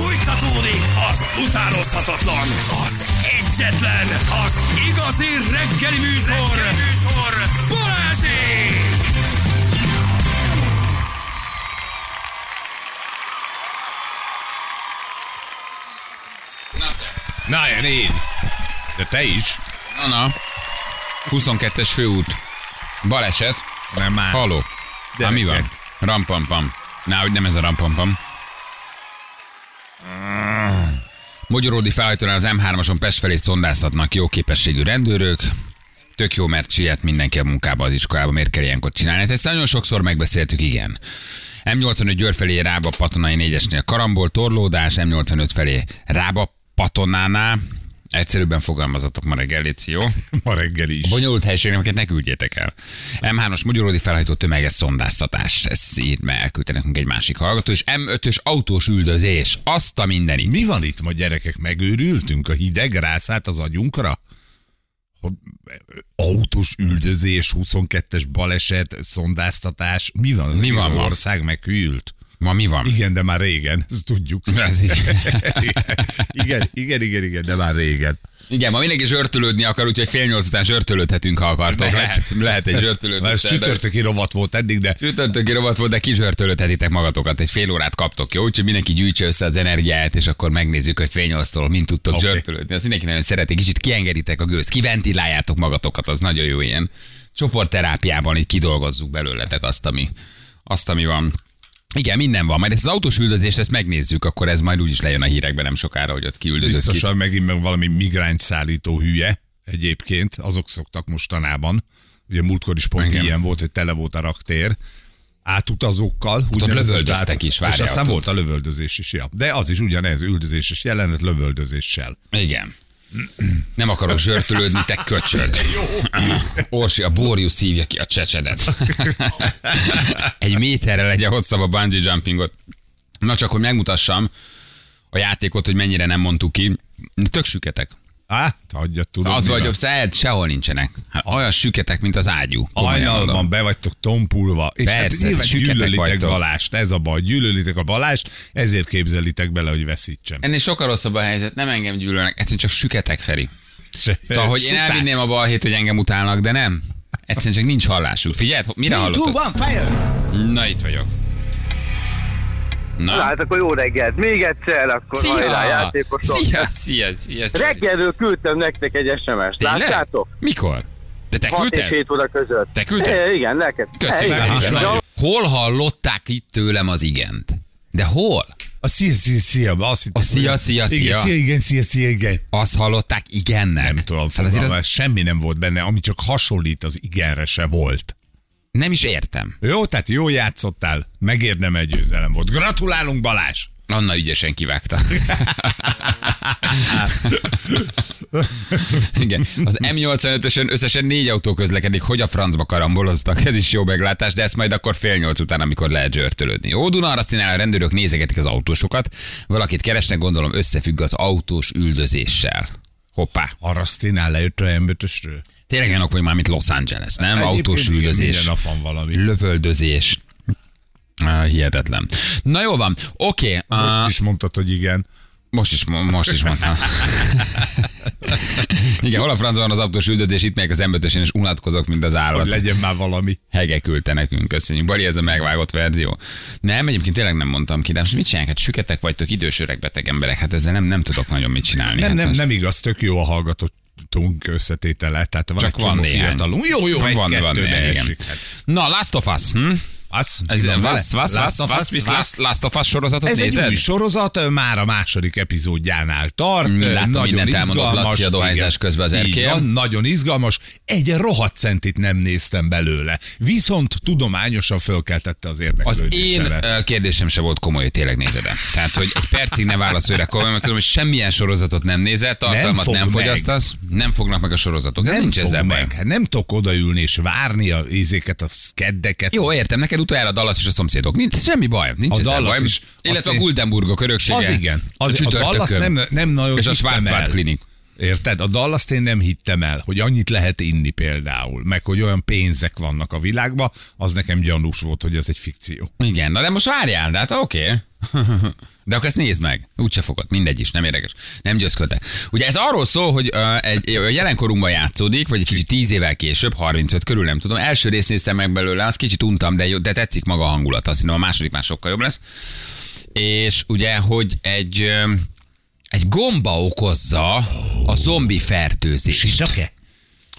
Fújtatódik az utánozhatatlan, az egyetlen, az igazi reggeli műsor, reggeli műsor. Balázsék! Na, jön én. De te is. Na, na. 22-es főút. Baleset. Nem már. Haló. De Na, mi van? Rampampam. Na, hogy nem ez a rampampam. Magyaródi felhajtónál az M3-ason Pest felé szondáztatnak jó képességű rendőrök. Tök jó, mert siet mindenki a munkába az iskolába, miért kell ilyenkor csinálni? Hát ezt nagyon sokszor megbeszéltük, igen. M85 Győr felé Rába Patonai 4-esnél karambol, torlódás, M85 felé Rába Patonánál. Egyszerűbben fogalmazatok ma reggel, léci, jó? Ma reggel is. Bonyolult helységeket ne küldjétek el. M3-as magyaródi felhajtó tömeges szondáztatás. Ez így elküldte nekünk egy másik hallgató, és M5-ös autós üldözés. Azt a mindenit. Mi van itt ma gyerekek? Megőrültünk a hideg rászát az agyunkra? Hogy autós üldözés, 22-es baleset, szondáztatás. Mi van? Az Mi van ország meghűlt. Ma mi van? Igen, de már régen, ezt tudjuk. Ez igen, igen, igen, igen, de már régen. Igen, ma mindenki zsörtölődni akar, úgyhogy fél nyolc után zsörtölődhetünk, ha akartok. Lehet. Lehet, lehet egy zsörtölődni. Ez csütörtöki rovat volt eddig, de Csütörtöki rovat volt, de kizsörtölődhetitek magatokat. Egy fél órát kaptok, jó? Úgyhogy mindenki gyűjtse össze az energiáját, és akkor megnézzük, hogy fél nyolctól mint tudtok okay. zsörtölődni. Azt mindenki nagyon szereti. Kicsit kiengeditek a gőzt, kiventiláljátok magatokat, az nagyon jó ilyen. Csoportterápiában így kidolgozzuk belőletek azt, ami, azt, ami van. Igen, minden van. Majd ezt az autós üldözést, ezt megnézzük, akkor ez majd úgyis lejön a hírekben nem sokára, hogy ott kiüldözött ki. biztosan megint meg valami migráns szállító hülye egyébként, azok szoktak mostanában. Ugye múltkor is pont Igen. ilyen volt, hogy tele volt a raktér átutazókkal. ott úgynevezett lövöldöztek is, És várjál, aztán ott- volt a lövöldözés is, ja. De az is ugyanez, üldözéses jelenet lövöldözéssel. Igen. Nem akarok zsörtölődni, te köcsög. Orsi, a borjú szívja ki a csecsedet. Egy méterre legyen hosszabb a bungee jumpingot. Na csak, hogy megmutassam a játékot, hogy mennyire nem mondtuk ki. Tök süketek. Á, adja, tudom. Az mi vagy, van. hogy szed, sehol nincsenek. Hát, olyan süketek, mint az ágyú. Mondom. Hajnalban be vagytok tompulva. És Persze, hát nyilván süketek gyűlölitek vagytok. Balást, ez a baj. Gyűlölitek a Balást, ezért képzelitek bele, hogy veszítsem. Ennél sokkal rosszabb a helyzet, nem engem gyűlölnek, egyszerűen csak süketek, Feri. Se- Szóval, hogy én Szuták. elvinném a balhét, hogy engem utálnak, de nem. Egyszerűen csak nincs hallásuk. Figyeld, mire hallottok? Na, itt vagyok. Na Na, hát akkor jó reggelt. Még egyszer, akkor hajrá, szia! játékosok. Szia, szia, szia, szia. Reggelről küldtem nektek egy SMS-t. Láttátok? Mikor? De te 6 és küldted? 7 óra között. Te küldted? É, igen, neked. Köszönjük É, igen. Hol hallották itt tőlem az igent? De hol? A szia, szia, szia. Azt hittem, A szia, hogy- szia, Igen, szia. szia, igen, szia, szia, igen. Azt hallották igennek? Nem tudom, Hát azért fogalmaz, az semmi nem volt benne, ami csak hasonlít az igenre se volt. Nem is értem. Jó, tehát jó játszottál, megérdemel győzelem volt. Gratulálunk Balázs! Anna ügyesen kivágta. Igen, az M85-ösön összesen négy autó közlekedik, hogy a francba karamboloztak, ez is jó meglátás, de ezt majd akkor fél nyolc után, amikor lehet zsörtölődni. Jó, Dunaharasztinál a rendőrök nézegetik az autósokat, valakit keresnek, gondolom összefügg az autós üldözéssel. Hoppá. Arasztinál lejött a M5-ösről. Tényleg olyanok vagy már, mint Los Angeles, nem? Autós Egyébként igen, üldözés. Minden nap van valami. Lövöldözés. Ah, hihetetlen. Na jó van, oké. Okay, Most is mondtad, hogy igen. Most is, most is mondtam. Igen, hol a francban van az autós üldözés, itt meg az embertösen, és unatkozok, mint az Hogy állat. legyen már valami. Hege küldte nekünk, köszönjük. Bari, ez a megvágott verzió. Nem, egyébként tényleg nem mondtam ki, de most mit csinálják? Hát süketek vagytok, idős öreg beteg emberek, hát ezzel nem, nem tudok nagyon mit csinálni. Nem, hát nem, most- nem igaz, tök jó a hallgatótunk összetétele. Tehát van Csak egy van csomó néhány. fiatalunk. Jó, jó, egy van, van, kettő, de igen. Hát, Na, Last of Us, hm? Az, Ez, van was, was, was, Last was, was? Last, Last of Us sorozatot Ez egy nézed? új sorozat, már a második epizódjánál tart. Látom, nagyon izgalmas. Laci a dohányzás közben az erkélyen. van, nagyon izgalmas. Egy rohadt centit nem néztem belőle. Viszont tudományosan fölkeltette az Az érdeklődésemet. én ö, kérdésem se volt komoly, hogy tényleg nézed -e. Tehát, hogy egy percig ne válaszolj rá komolyan, mert tudom, hogy semmilyen sorozatot nem nézel, tartalmat nem, nem fogyasztasz, nem fognak meg a sorozatok. Ez nincs fog ezzel meg. Nem tudok odaülni és várni a ízéket, a skeddeket. Jó, értem, neked utoljára a Dallas és a szomszédok. Nincs semmi baj, nincs A Dallas baj. is. Illetve a Guldenburgok öröksége. Az igen. Az, a, a. Dallas nem, nem nagyon És a Schwarzwald. Klinik. Érted? A dallas én nem hittem el, hogy annyit lehet inni például, meg hogy olyan pénzek vannak a világban, az nekem gyanús volt, hogy ez egy fikció. Igen, na de most várjál, de hát oké. De akkor ezt nézd meg. Úgyse fogod. Mindegy is, nem érdekes. Nem győzködtek. Ugye ez arról szól, hogy egy, a jelenkorunkban játszódik, vagy egy kicsit 10 évvel később, 35 körül, nem tudom. Első részt néztem meg belőle, azt kicsit untam, de, jó, de tetszik maga a hangulat. Azt hiszem a második már sokkal jobb lesz. És ugye, hogy egy, egy gomba okozza a zombi fertőzést. Sitake?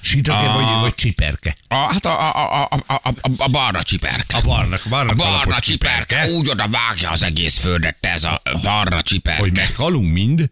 Sitake A- vagy, vagy csiperke? A, hát a, a, a, a, a, a, barna csiperke. A barnak, barnak A barna alapos csiperke, úgy oda vágja az egész földet ez a barna csiperke. Hogy meghalunk mind?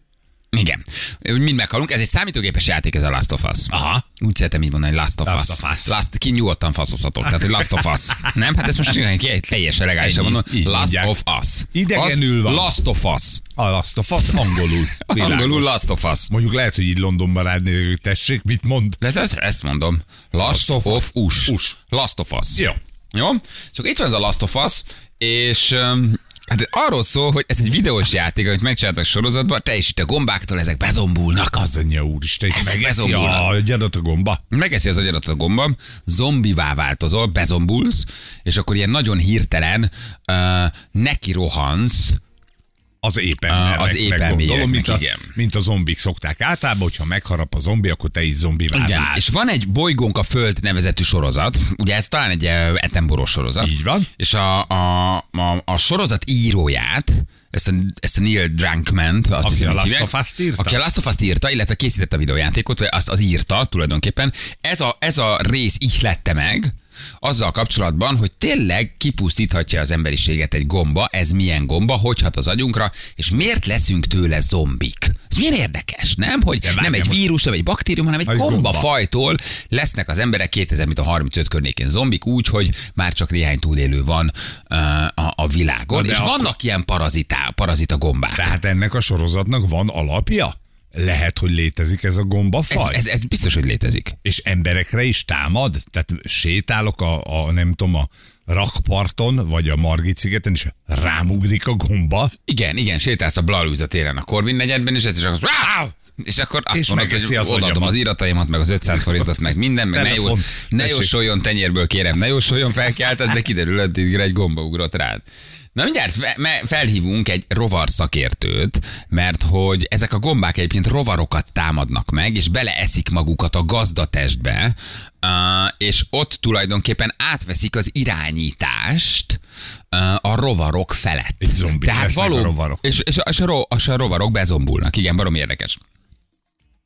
Igen. Mind meghalunk. Ez egy számítógépes játék, ez a Last of Us. Aha. Úgy szeretem így mondani, Last of Us. Last of Us. Last, ki nyugodtan faszozhatok. Tehát, hogy Last of Us. Nem? Hát ezt most ki- teljesen legálisan mondom. Így Last mondják. of Us. Idegenül van. Last of Us. A Last of Us angolul. Világos. Angolul Last of Us. Mondjuk lehet, hogy így Londonban rád tessék, mit mond? De ezt, ezt mondom. Last Last of of Us. Us. Last of Us. Jó. Jó? Csak itt van ez a Last of Us, és um, hát arról szól, hogy ez egy videós játék, amit megcsináltak sorozatban, te is itt a gombáktól ezek bezombulnak. Az anyja úristen, és megeszi a gyadat a gomba. Megeszi az agyadat a gomba, zombivá változol, bezombulsz, és akkor ilyen nagyon hirtelen uh, neki rohansz, Az éppen az épenmélyeknek, mint, a, igen. mint a zombik szokták. Általában, hogyha megharap a zombi, akkor te is zombivá Igen, válsz. és van egy Bolygónk a Föld nevezetű sorozat, ugye ez talán egy eh, Attenborough sorozat. Így van. És a, a, a, a sorozat íróját, ezt a, ezt a Neil Drunkman, azt Aki hiszem, a Last of Us-t írta? Aki a Last of Us-t írta, illetve készítette a videójátékot, vagy azt az írta tulajdonképpen. Ez a, ez a rész így lette meg, azzal kapcsolatban, hogy tényleg kipusztíthatja az emberiséget egy gomba, ez milyen gomba, hogy hat az agyunkra, és miért leszünk tőle zombik. Ez milyen érdekes, nem? Hogy várjál, nem egy vírus, nem egy baktérium, hanem egy gomba, fajtól lesznek az emberek 2035 környékén zombik, úgy, hogy már csak néhány túlélő van uh, a, a világon, de és akkor- vannak ilyen parazitá, parazita gombák. Tehát ennek a sorozatnak van alapja? Lehet, hogy létezik ez a ez, gombafaj? ez, ez biztos, hogy létezik. És emberekre is támad? Tehát sétálok a, a nem tudom, a rakparton, vagy a Margit szigeten, és rámugrik a gomba, Igen, igen, sétálsz a Blalúza téren a Korvin negyedben, és egyszer csak az, és akkor azt És mondod, hogy az odaadom agyamat. az irataimat, meg az 500 forintot, meg minden, meg ne, jó, Telefon. ne jósoljon tenyérből, kérem, ne jósoljon felkeltesz, de kiderül, hogy egy gomba ugrott rád. Na mindjárt felhívunk egy rovar szakértőt, mert hogy ezek a gombák egyébként rovarokat támadnak meg, és beleeszik magukat a gazdatestbe, és ott tulajdonképpen átveszik az irányítást a rovarok felett. Egy zombik lesznek a rovarok. És, és, a, és, a, ro, és a rovarok bezombulnak. Igen, barom érdekes.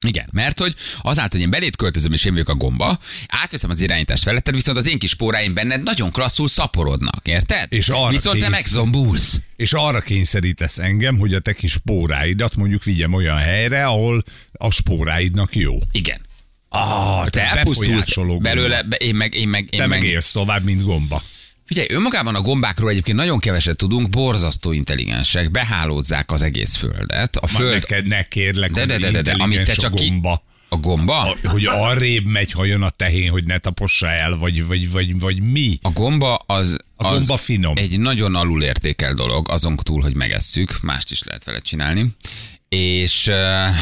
Igen, mert hogy azáltal, hogy én belét költözöm és én vagyok a gomba, átveszem az irányítást feletted, viszont az én kis spóráim benned nagyon klasszul szaporodnak, érted? És arra viszont te kész- megzombulsz. és arra kényszerítesz engem, hogy a te kis spóráidat mondjuk vigyem olyan helyre, ahol a spóráidnak jó. Igen. Ah, Te elpusztulsz belőle, be, én meg, én meg, én Te meg, meg élsz tovább, mint gomba. Figyelj, önmagában a gombákról egyébként nagyon keveset tudunk, borzasztó intelligensek, behálózzák az egész földet. A Föld... Neked ne kérlek, De, de, de, de, de, amit te csak a ki... gomba. A gomba? A, hogy arrébb megy, ha jön a tehén, hogy ne tapossa el, vagy, vagy, vagy, vagy mi. A gomba az, A az gomba finom. egy nagyon alulértékel dolog, azon túl, hogy megesszük, mást is lehet vele csinálni. És uh,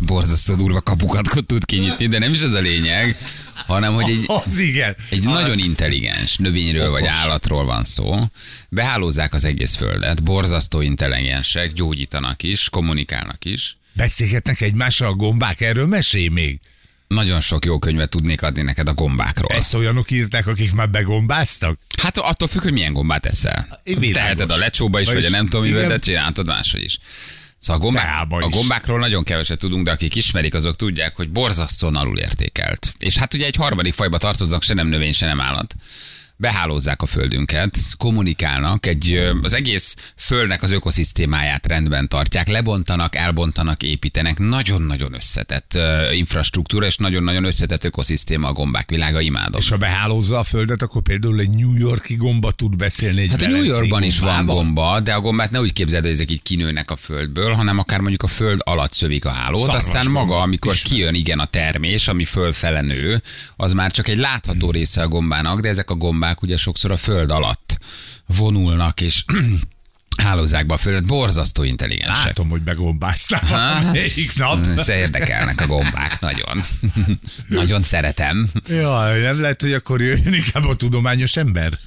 borzasztó durva kapukat tud kinyitni, de nem is ez a lényeg, hanem hogy egy, Az igen. egy nagyon intelligens növényről vagy Okos. állatról van szó. Behálózzák az egész földet, borzasztó intelligensek, gyógyítanak is, kommunikálnak is. Beszélgetnek egymással a gombák, erről mesélj még. Nagyon sok jó könyvet tudnék adni neked a gombákról. Ezt olyanok írták, akik már begombáztak? Hát attól függ, hogy milyen gombát eszel. Világos. Teheted a lecsóba is, vagy a Vagyis- nem tudom, mivel te csináltad máshogy is. Szóval a, gombák, a gombákról nagyon keveset tudunk, de akik ismerik, azok tudják, hogy borzasztóan alulértékelt. És hát ugye egy harmadik fajba tartoznak, se nem növény, se nem állat. Behálózzák a földünket, kommunikálnak, egy, az egész földnek az ökoszisztémáját rendben tartják, lebontanak, elbontanak, építenek. Nagyon-nagyon összetett ö, infrastruktúra, és nagyon-nagyon összetett ökoszisztéma a gombák világa, imádom. És ha behálózza a földet, akkor például egy New Yorki gomba tud beszélni egy Hát a New Yorkban is van gomba, de a gombát ne úgy képzeld, hogy ezek így kinőnek a földből, hanem akár mondjuk a föld alatt szövik a hálót, Szarvas aztán gomba. maga, amikor Ismerem. kijön igen a termés, ami fölfele nő, az már csak egy látható része a gombának, de ezek a gombák ugye sokszor a föld alatt vonulnak, és hálózzák be a földet, borzasztó intelligensek. Látom, hogy begombáztál Hát, valamelyik nap. érdekelnek a gombák nagyon. nagyon szeretem. Jaj, nem lehet, hogy akkor jöjjön inkább a tudományos ember?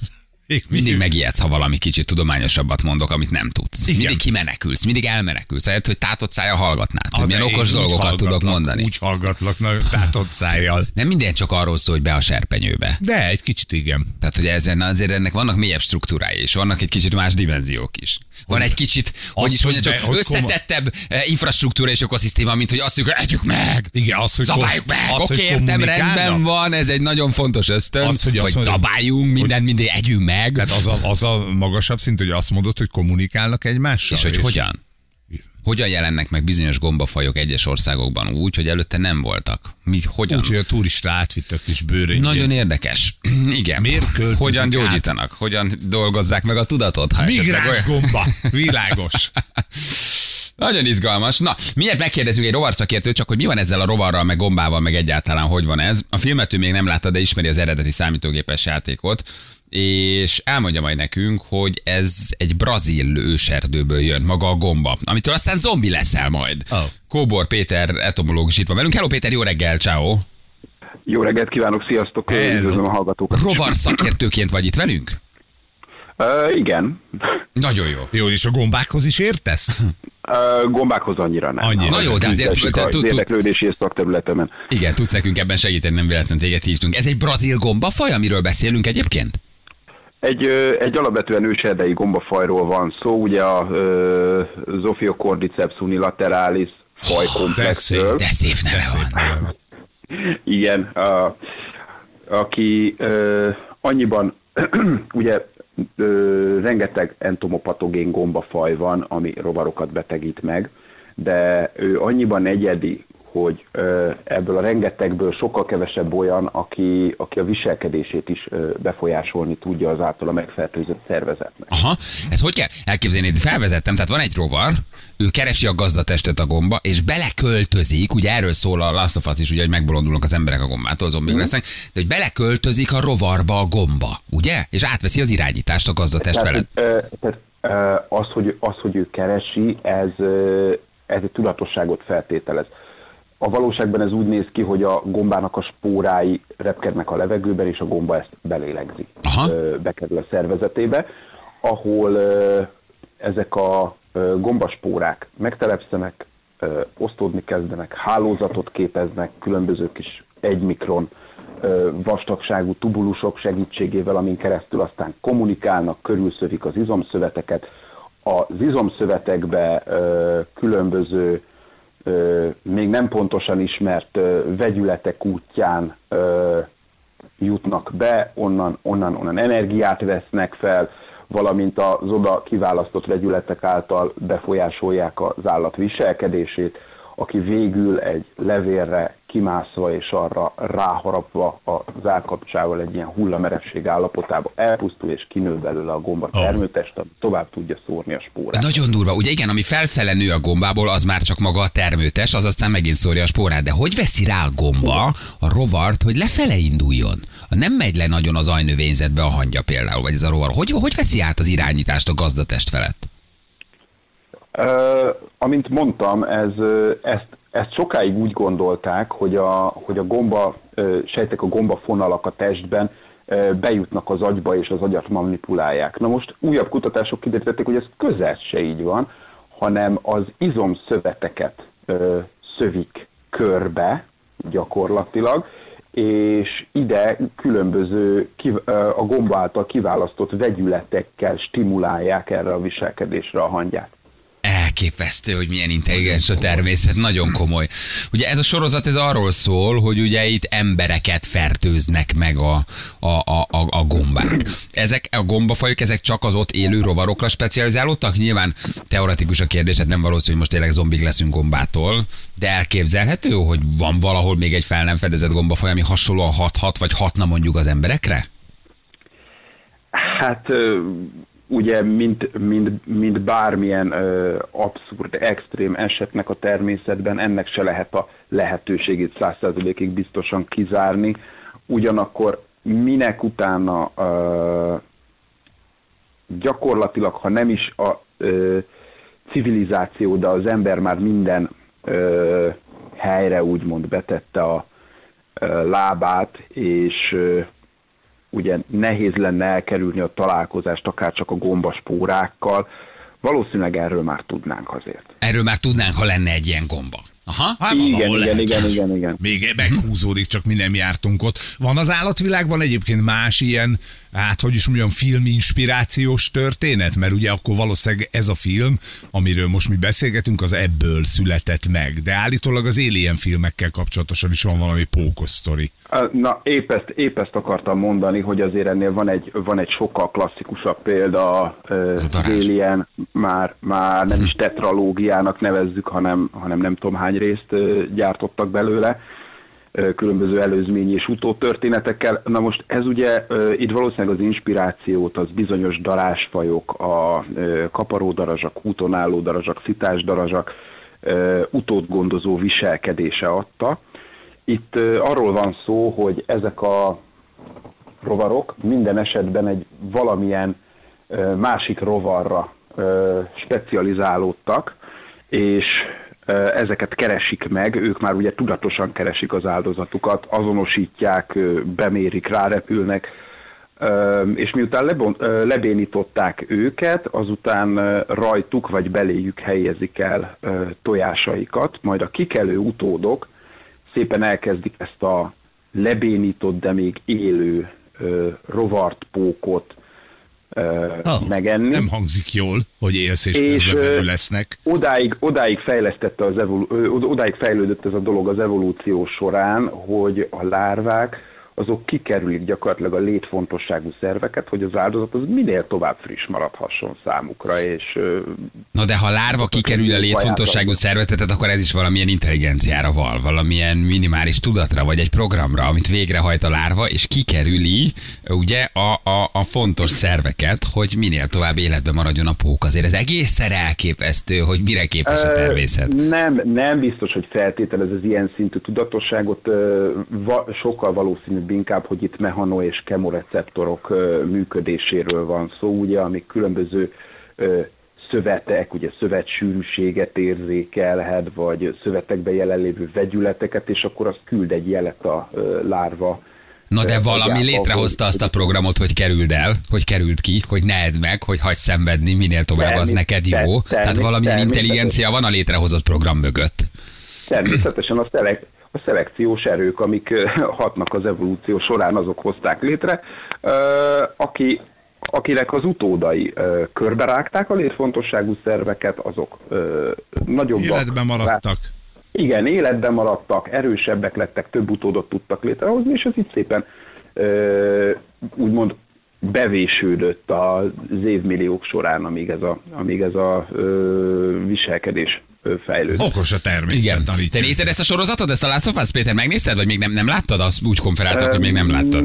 Mindig megijedsz, ha valami kicsit tudományosabbat mondok, amit nem tudsz. Igen. Mindig kimenekülsz, mindig elmenekülsz. Ahelyett, hogy tátott szája hallgatnád, hogy Ah, milyen okos dolgokat tudok mondani. Úgy hallgatlak, nagyon tátott szájjal. Nem minden csak arról szól, hogy be a serpenyőbe. De egy kicsit igen. Tehát, hogy ezen azért ennek vannak mélyebb struktúrái, és vannak egy kicsit más dimenziók is. Van egy kicsit, hogy is hogy mondja, be- csak hogy összetettebb eh, infrastruktúra és ökoszisztéma, mint hogy azt hogy együk meg! Igen, az, hogy Zabáljuk meg! az, hogy Oké, értem, rendben van, ez egy nagyon fontos ösztön, Az, hogy hogy mondja, zabáljunk, mindent mindig együnk meg. Tehát az a, az a magasabb szint, hogy azt mondod, hogy kommunikálnak egymással. És hogy hogyan? Hogyan jelennek meg bizonyos gombafajok egyes országokban úgy, hogy előtte nem voltak? Mi, hogyan? Úgy, hogy a turista átvitt a kis bőröngyét. Nagyon érdekes. Igen. Miért Hogyan át? gyógyítanak? Hogyan dolgozzák meg a tudatot? Ha Migráns olyan- gomba. Világos. Nagyon izgalmas. Na, miért megkérdezünk egy rovarszakértőt, csak hogy mi van ezzel a rovarral, meg gombával, meg egyáltalán hogy van ez. A filmet ő még nem látta, de ismeri az eredeti számítógépes játékot, és elmondja majd nekünk, hogy ez egy brazil őserdőből jön maga a gomba, amitől aztán zombi leszel majd. Oh. Kóbor Péter, etomológus itt van velünk. Hello Péter, jó reggel, ciao. Jó reggelt kívánok, sziasztok, üdvözlöm a hallgatókat. Rovar szakértőként vagy itt velünk? Uh, igen, Nagyon jó. Jó, és a gombákhoz is értesz? uh, gombákhoz annyira nem. Annyira. Na jó, de azért- az tud- tud- érdeklődési és szakterületemen. Igen, tudsz nekünk ebben segíteni, nem véletlenül téged hívtunk. Ez egy brazil gombafaj, amiről beszélünk egyébként? Egy, egy alapvetően őserdei gombafajról van szó, ugye a Zophiocordyceps unilateralis fajkomplexről. De szép De neve van. Igen, a, aki ö, annyiban, ugye ö, rengeteg entomopatogén gombafaj van, ami rovarokat betegít meg, de ő annyiban egyedi, hogy ebből a rengetegből sokkal kevesebb olyan, aki, aki a viselkedését is befolyásolni tudja az általa megfertőzött szervezetnek. Aha, ez hogy kell elképzelni? Felvezettem, tehát van egy rovar, ő keresi a gazdatestet a gomba, és beleköltözik, ugye erről szól a Last of Us is, ugye, hogy megbolondulnak az emberek a gombától, zombik Mhm. lesznek, de hogy beleköltözik a rovarba a gomba, ugye? És átveszi az irányítást a gazdatest felett. Tehát, ö, tehát az, hogy, az, hogy ő keresi, ez, ez egy tudatosságot feltételez. A valóságban ez úgy néz ki, hogy a gombának a spórái repkednek a levegőben, és a gomba ezt belélegzi. Aha. Bekerül a szervezetébe, ahol ezek a gombaspórák megtelepszenek, osztódni kezdenek, hálózatot képeznek, különböző kis egy mikron vastagságú tubulusok segítségével, amin keresztül aztán kommunikálnak, körülszövik az izomszöveteket. Az izomszövetekbe különböző még nem pontosan ismert vegyületek útján jutnak be, onnan, onnan, onnan energiát vesznek fel, valamint az oda kiválasztott vegyületek által befolyásolják az állat viselkedését, aki végül egy levélre kimászva és arra ráharapva az állkapcsával egy ilyen hullamerevség állapotába elpusztul és kinő belőle a gomba termőtest, ami tovább tudja szórni a spórát. Nagyon durva. Ugye igen, ami felfele nő a gombából, az már csak maga a termőtes, az aztán megint szórja a spórát. De hogy veszi rá a gomba a rovart, hogy lefele induljon? Nem megy le nagyon az ajnövényzetbe a hangya például, vagy ez a rovar. Hogy, hogy veszi át az irányítást a gazdatest felett? Ö, amint mondtam, ez, ezt, ezt sokáig úgy gondolták, hogy a, hogy a gomba, sejtek a gomba fonalak a testben bejutnak az agyba és az agyat manipulálják. Na most újabb kutatások kiderítették, hogy ez közel se így van, hanem az izomszöveteket szövik körbe gyakorlatilag, és ide különböző a gomba által kiválasztott vegyületekkel stimulálják erre a viselkedésre a hangyát. Elképesztő, hogy milyen intelligens a természet, nagyon komoly. Ugye ez a sorozat ez arról szól, hogy ugye itt embereket fertőznek meg a, a, a, a, gombák. Ezek a gombafajok, ezek csak az ott élő rovarokra specializálódtak? Nyilván teoretikus a kérdés, hát nem valószínű, hogy most tényleg zombik leszünk gombától, de elképzelhető, hogy van valahol még egy fel nem fedezett gombafaj, ami hasonlóan hathat, vagy hatna mondjuk az emberekre? Hát ugye, mint, mint, mint bármilyen ö, abszurd, extrém esetnek a természetben, ennek se lehet a lehetőségét száz százalékig biztosan kizárni. Ugyanakkor minek utána ö, gyakorlatilag, ha nem is a ö, civilizáció, de az ember már minden ö, helyre úgymond betette a ö, lábát, és ö, ugye nehéz lenne elkerülni a találkozást, akár csak a gombaspórákkal. Valószínűleg erről már tudnánk azért. Erről már tudnánk, ha lenne egy ilyen gomba. Aha. Hát Igen, igen, lehet. igen, igen, igen. Még meghúzódik, csak mi nem jártunk ott. Van az állatvilágban egyébként más ilyen, hát hogy is mondjam, filminspirációs történet? Mert ugye akkor valószínűleg ez a film, amiről most mi beszélgetünk, az ebből született meg. De állítólag az Alien filmekkel kapcsolatosan is van valami pókos sztori. Na, épp ezt, épp ezt akartam mondani, hogy azért ennél van egy, van egy sokkal klasszikusabb példa, Az. Alien, már, már nem is tetralógiának nevezzük, hanem, hanem nem tudom hány részt gyártottak belőle, különböző előzmény és utótörténetekkel. Na most ez ugye, itt valószínűleg az inspirációt az bizonyos darásfajok, a kaparódarazsak, úton álló darazsak, szitásdarazsak, utódgondozó viselkedése adta. Itt arról van szó, hogy ezek a rovarok minden esetben egy valamilyen másik rovarra specializálódtak, és ezeket keresik meg, ők már ugye tudatosan keresik az áldozatukat, azonosítják, bemérik, rárepülnek, és miután lebon, lebénították őket, azután rajtuk vagy beléjük helyezik el tojásaikat, majd a kikelő utódok szépen elkezdik ezt a lebénított, de még élő ö, rovart, pókot ö, Ah, megenni. Nem hangzik jól, hogy élsz és, És, közben lesznek. Odáig, odáig fejlesztette az evolu- odáig fejlődött ez a dolog az evolúció során, hogy a lárvák azok kikerülik gyakorlatilag a létfontosságú szerveket, hogy az áldozat az minél tovább friss maradhasson számukra, és Na de ha lárva kikerül a létfontosságú szervezetet, akkor ez is valamilyen intelligenciára val, valamilyen minimális tudatra, vagy egy programra, amit végrehajt a lárva, és kikerüli ugye a, a, a fontos szerveket, hogy minél tovább életben maradjon a pók. Azért ez egészen elképesztő, hogy mire képes a természet. Nem, nem biztos, hogy feltételez az ilyen szintű tudatosságot, sokkal valószínűbb inkább, hogy itt mechano és kemoreceptorok működéséről van szó, ugye, amik különböző szövetek, ugye szövetsűrűséget érzékelhet, vagy szövetekben jelenlévő vegyületeket, és akkor az küld egy jelet a lárva Na de valami létrehozta azt a programot, hogy kerüld el, hogy került ki, hogy ne edd meg, hogy hagyd szenvedni, minél tovább az neked jó. Tehát valamilyen intelligencia van a létrehozott program mögött. Természetesen a, szelek, a szelekciós erők, amik hatnak az evolúció során, azok hozták létre. Aki, akinek az utódai körberágták a létfontosságú szerveket, azok nagyobbak. Életben maradtak. Igen, életben maradtak, erősebbek lettek, több utódot tudtak létrehozni, és ez itt szépen úgymond bevésődött az évmilliók során, amíg ez a, amíg ez a ö, viselkedés fejlődött. Okos a természet, Igen. tanítja. Te nézed ezt a sorozatot, ezt a Last of Us, Péter, megnézted, vagy még nem, nem láttad? Azt úgy konferáltak, hogy még nem láttad.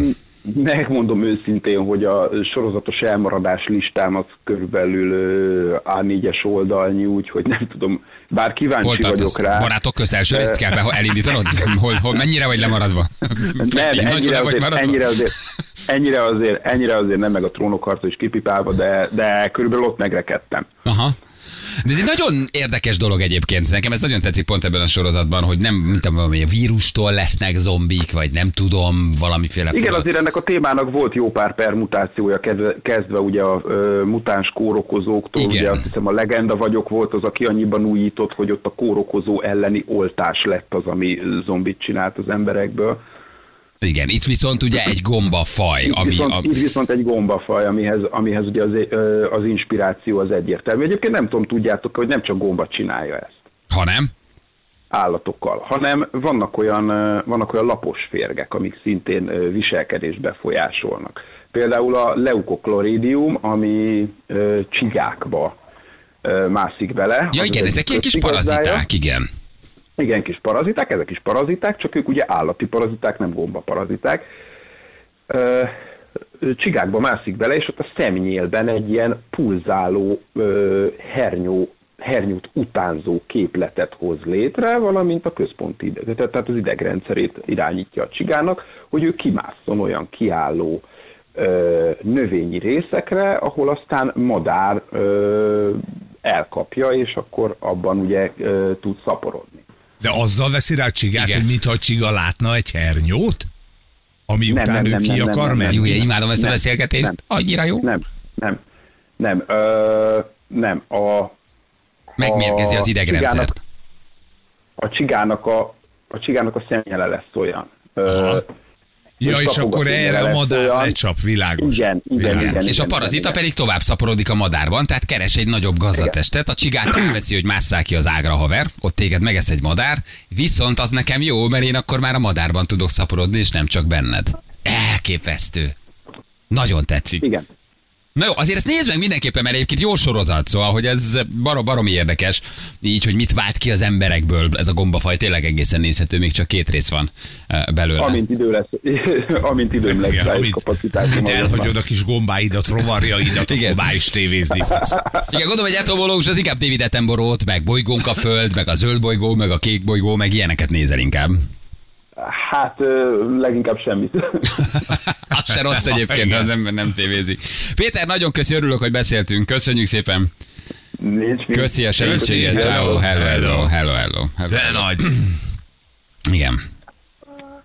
Megmondom őszintén, hogy a sorozatos elmaradás listám az körülbelül ö, A4-es oldalnyi, úgyhogy nem tudom, bár kíváncsi Hol vagyok rá. Barátok közt első részt kell be elindítanod? Hol, hol, mennyire vagy lemaradva? Nem, nagyon ennyire le vagy azért, maradva? ennyire, azért, ennyire, azért, ennyire azért nem meg a trónokharca is kipipálva, de, de körülbelül ott megrekedtem. Aha. De ez egy nagyon érdekes dolog egyébként. Nekem ez nagyon tetszik pont ebben a sorozatban, hogy nem, mint valami vírustól lesznek zombik, vagy nem tudom, valamiféle... Igen, fura- azért ennek a témának volt jó pár permutációja, kedve, kezdve ugye a ö, mutáns kórokozóktól, Igen. ugye azt hiszem a legenda vagyok volt az, aki annyiban újított, hogy ott a kórokozó elleni oltás lett az, ami zombit csinált az emberekből. Igen, itt viszont ugye egy gombafaj, Itt ami... viszont, A... itt viszont egy gombafaj, amihez, amihez ugye az, az inspiráció az egyértelmű. Egyébként nem tudom, tudjátok, hogy nem csak gomba csinálja ezt Ha nem? állatokkal, hanem vannak olyan, vannak olyan lapos férgek, amik szintén viselkedést befolyásolnak. Például a leukochloridium, ami csigákba mászik bele. Ja igen, ezek ilyen kis paraziták, igen. Igen, kis paraziták, ezek is paraziták, csak ők ugye állati paraziták, nem gomba paraziták. Csigákba mászik bele, és ott a szemnyélben egy ilyen pulzáló hernyó, hernyút utánzó képletet hoz létre, valamint a központi ideg, tehát az idegrendszerét irányítja a csigának, hogy ő kimásszon olyan kiálló ö, növényi részekre, ahol aztán madár ö, elkapja, és akkor abban ugye ö, tud szaporodni. De azzal veszi rá a csigát, Igen. hogy mintha a csiga látna egy hernyót? Ami Nem, után nem, ő nem, ki nem, akar nem, menni? Jó, imádom ezt a Nem, beszélgetést. nem. Annyira jó. Nem, nem, nem, ö, nem. A, Megmérgezi az idegrendszert. csigának- A csigának a, a csigának a szemnyele lesz olyan. Ö, Ja, és akkor erre a madár olyan. lecsap, világos. Igen, igen, Világos. igen. És a parazita igen. pedig tovább szaporodik a madárban, tehát keres egy nagyobb gazdatestet, a csigát elveszi, hogy másszál ki az ágra haver, ott téged megesz egy madár, viszont az nekem jó, mert én akkor már a madárban tudok szaporodni, és nem csak benned. Elképesztő. Nagyon tetszik. Igen. Na jó, azért ezt nézd meg mindenképpen, mert egyébként jó sorozat, szóval, hogy ez barom, baromi érdekes, így, hogy mit vált ki az emberekből ez a gombafaj, tényleg egészen nézhető, még csak két rész van eh, belőle. Amint idő lesz, amint időm lesz Igen, rá, amint, kapacitásom. amint elhagyod a kis gombáidat, rovarjaidat, Igen. már is tévézni fogsz. Igen, gondolom, hogy etológus az inkább David Attenborough-t, meg bolygónk a föld, meg a zöld bolygó, meg a kék bolygó, meg ilyeneket nézel inkább. Hát leginkább semmit. Az se rossz egyébként, ha az ember nem tévézik. Péter, nagyon köszi, örülök, hogy beszéltünk. Köszönjük szépen. Nincs. Köszi a segítséget. Ciao, hello, hello, hello, hello. hello. De nagy. Igen.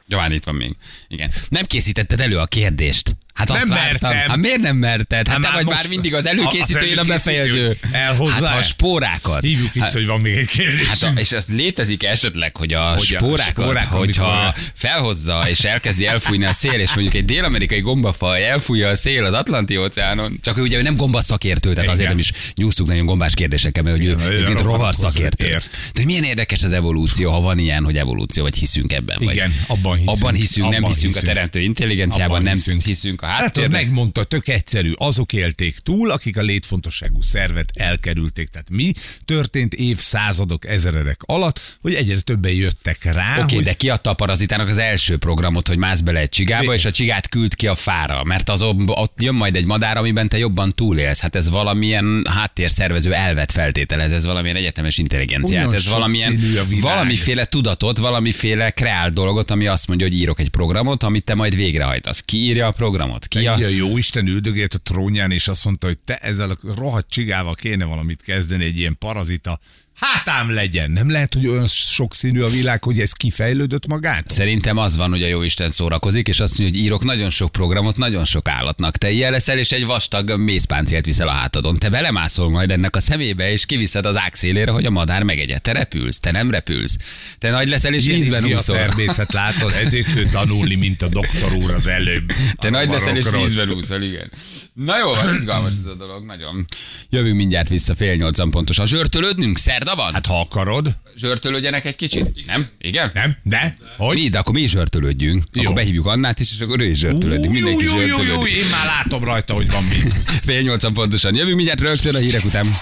Jó, hát itt van még. Igen. Nem készítetted elő a kérdést. Hát azt Nem vártam. mertem. Hát miért nem merted? Hát, Hát te vagy már mindig az az előkészítő, én a előkészítő befejező. elhozzá. Hát a spórákat. Hívjuk vissza, Hát- hogy van még egy kérdés. Hát a, és az létezik esetleg, hogy a Hogy spórákat, spórák, hogyha amikor- felhozza és elkezdi elfújni a szél, és mondjuk egy dél-amerikai gombafaj elfújja a szél az Atlanti óceánon, csak ő ugye ő nem gombaszakértő, tehát azért Igen. nem is nyúztuk nagyon gombás kérdésekkel, mert hogy ő ő a rovar szakértő. ért. De milyen érdekes az evolúció, ha van ilyen, hogy evolúció, vagy hiszünk ebben. Vagy Igen, abban hiszünk. Abban hiszünk, nem hiszünk, a teremtő intelligenciában, nem hiszünk. A Hát háttérben. megmondta, tök egyszerű. Azok élték túl, akik a létfontosságú szervet elkerülték. Tehát mi történt évszázadok, ezeredek alatt, hogy egyre többen jöttek rá, Oké, okay, hogy de kiadta a parazitának az első programot, hogy mász bele egy csigába, és a csigát küld ki a fára, mert az ott jön majd egy madár, amiben te jobban túlélsz. Hát ez valamilyen háttérszervező elvet feltételez, ez valamilyen egyetemes intelligenciát, Olyan ez valamilyen valamiféle tudatot, valamiféle kreált dolgot, ami azt mondja, hogy írok egy programot, amit te majd végrehajtasz. Ki írja a programot? Ki Ki a... a jó Isten üldögélt a trónján, és azt mondta, hogy te ezzel a rohadt csigával kéne valamit kezdeni, egy ilyen parazita. Hátám legyen. Nem lehet, hogy olyan sokszínű a világ, hogy ez kifejlődött magától? Szerintem az van, hogy a jó Isten szórakozik, és azt mondja, hogy írok nagyon sok programot nagyon sok állatnak. Te ilyen leszel, és egy vastag mészpáncélt viszel a hátadon. Te belemászol majd ennek a szemébe, és kiviszed az ág szélére, hogy a madár megegye. Te repülsz, te nem repülsz. Te nagy leszel, és Ilyen vízben izgi a úszol. természet, látod? Ezért tanulni, mint a doktor úr az előbb. Te nagy leszel, és vízben úszol, igen. Na jó, van, izgalmas ez a dolog, nagyon. Jövünk mindjárt vissza, fél nyolcan pontos. A zsörtölődnünk? Szerda van? Hát ha akarod. zsörtölődjenek egy kicsit? Nem? Igen? Nem? De? Hogy? Mi, de akkor mi is zsörtölődjünk. Akkor Jó. behívjuk Annát is, és akkor ő is zsörtölődik. Mindenki jó, jó, jó, én már látom rajta, hogy van mi. Fél nyolcan pontosan. Jövünk mindjárt rögtön a hírek után.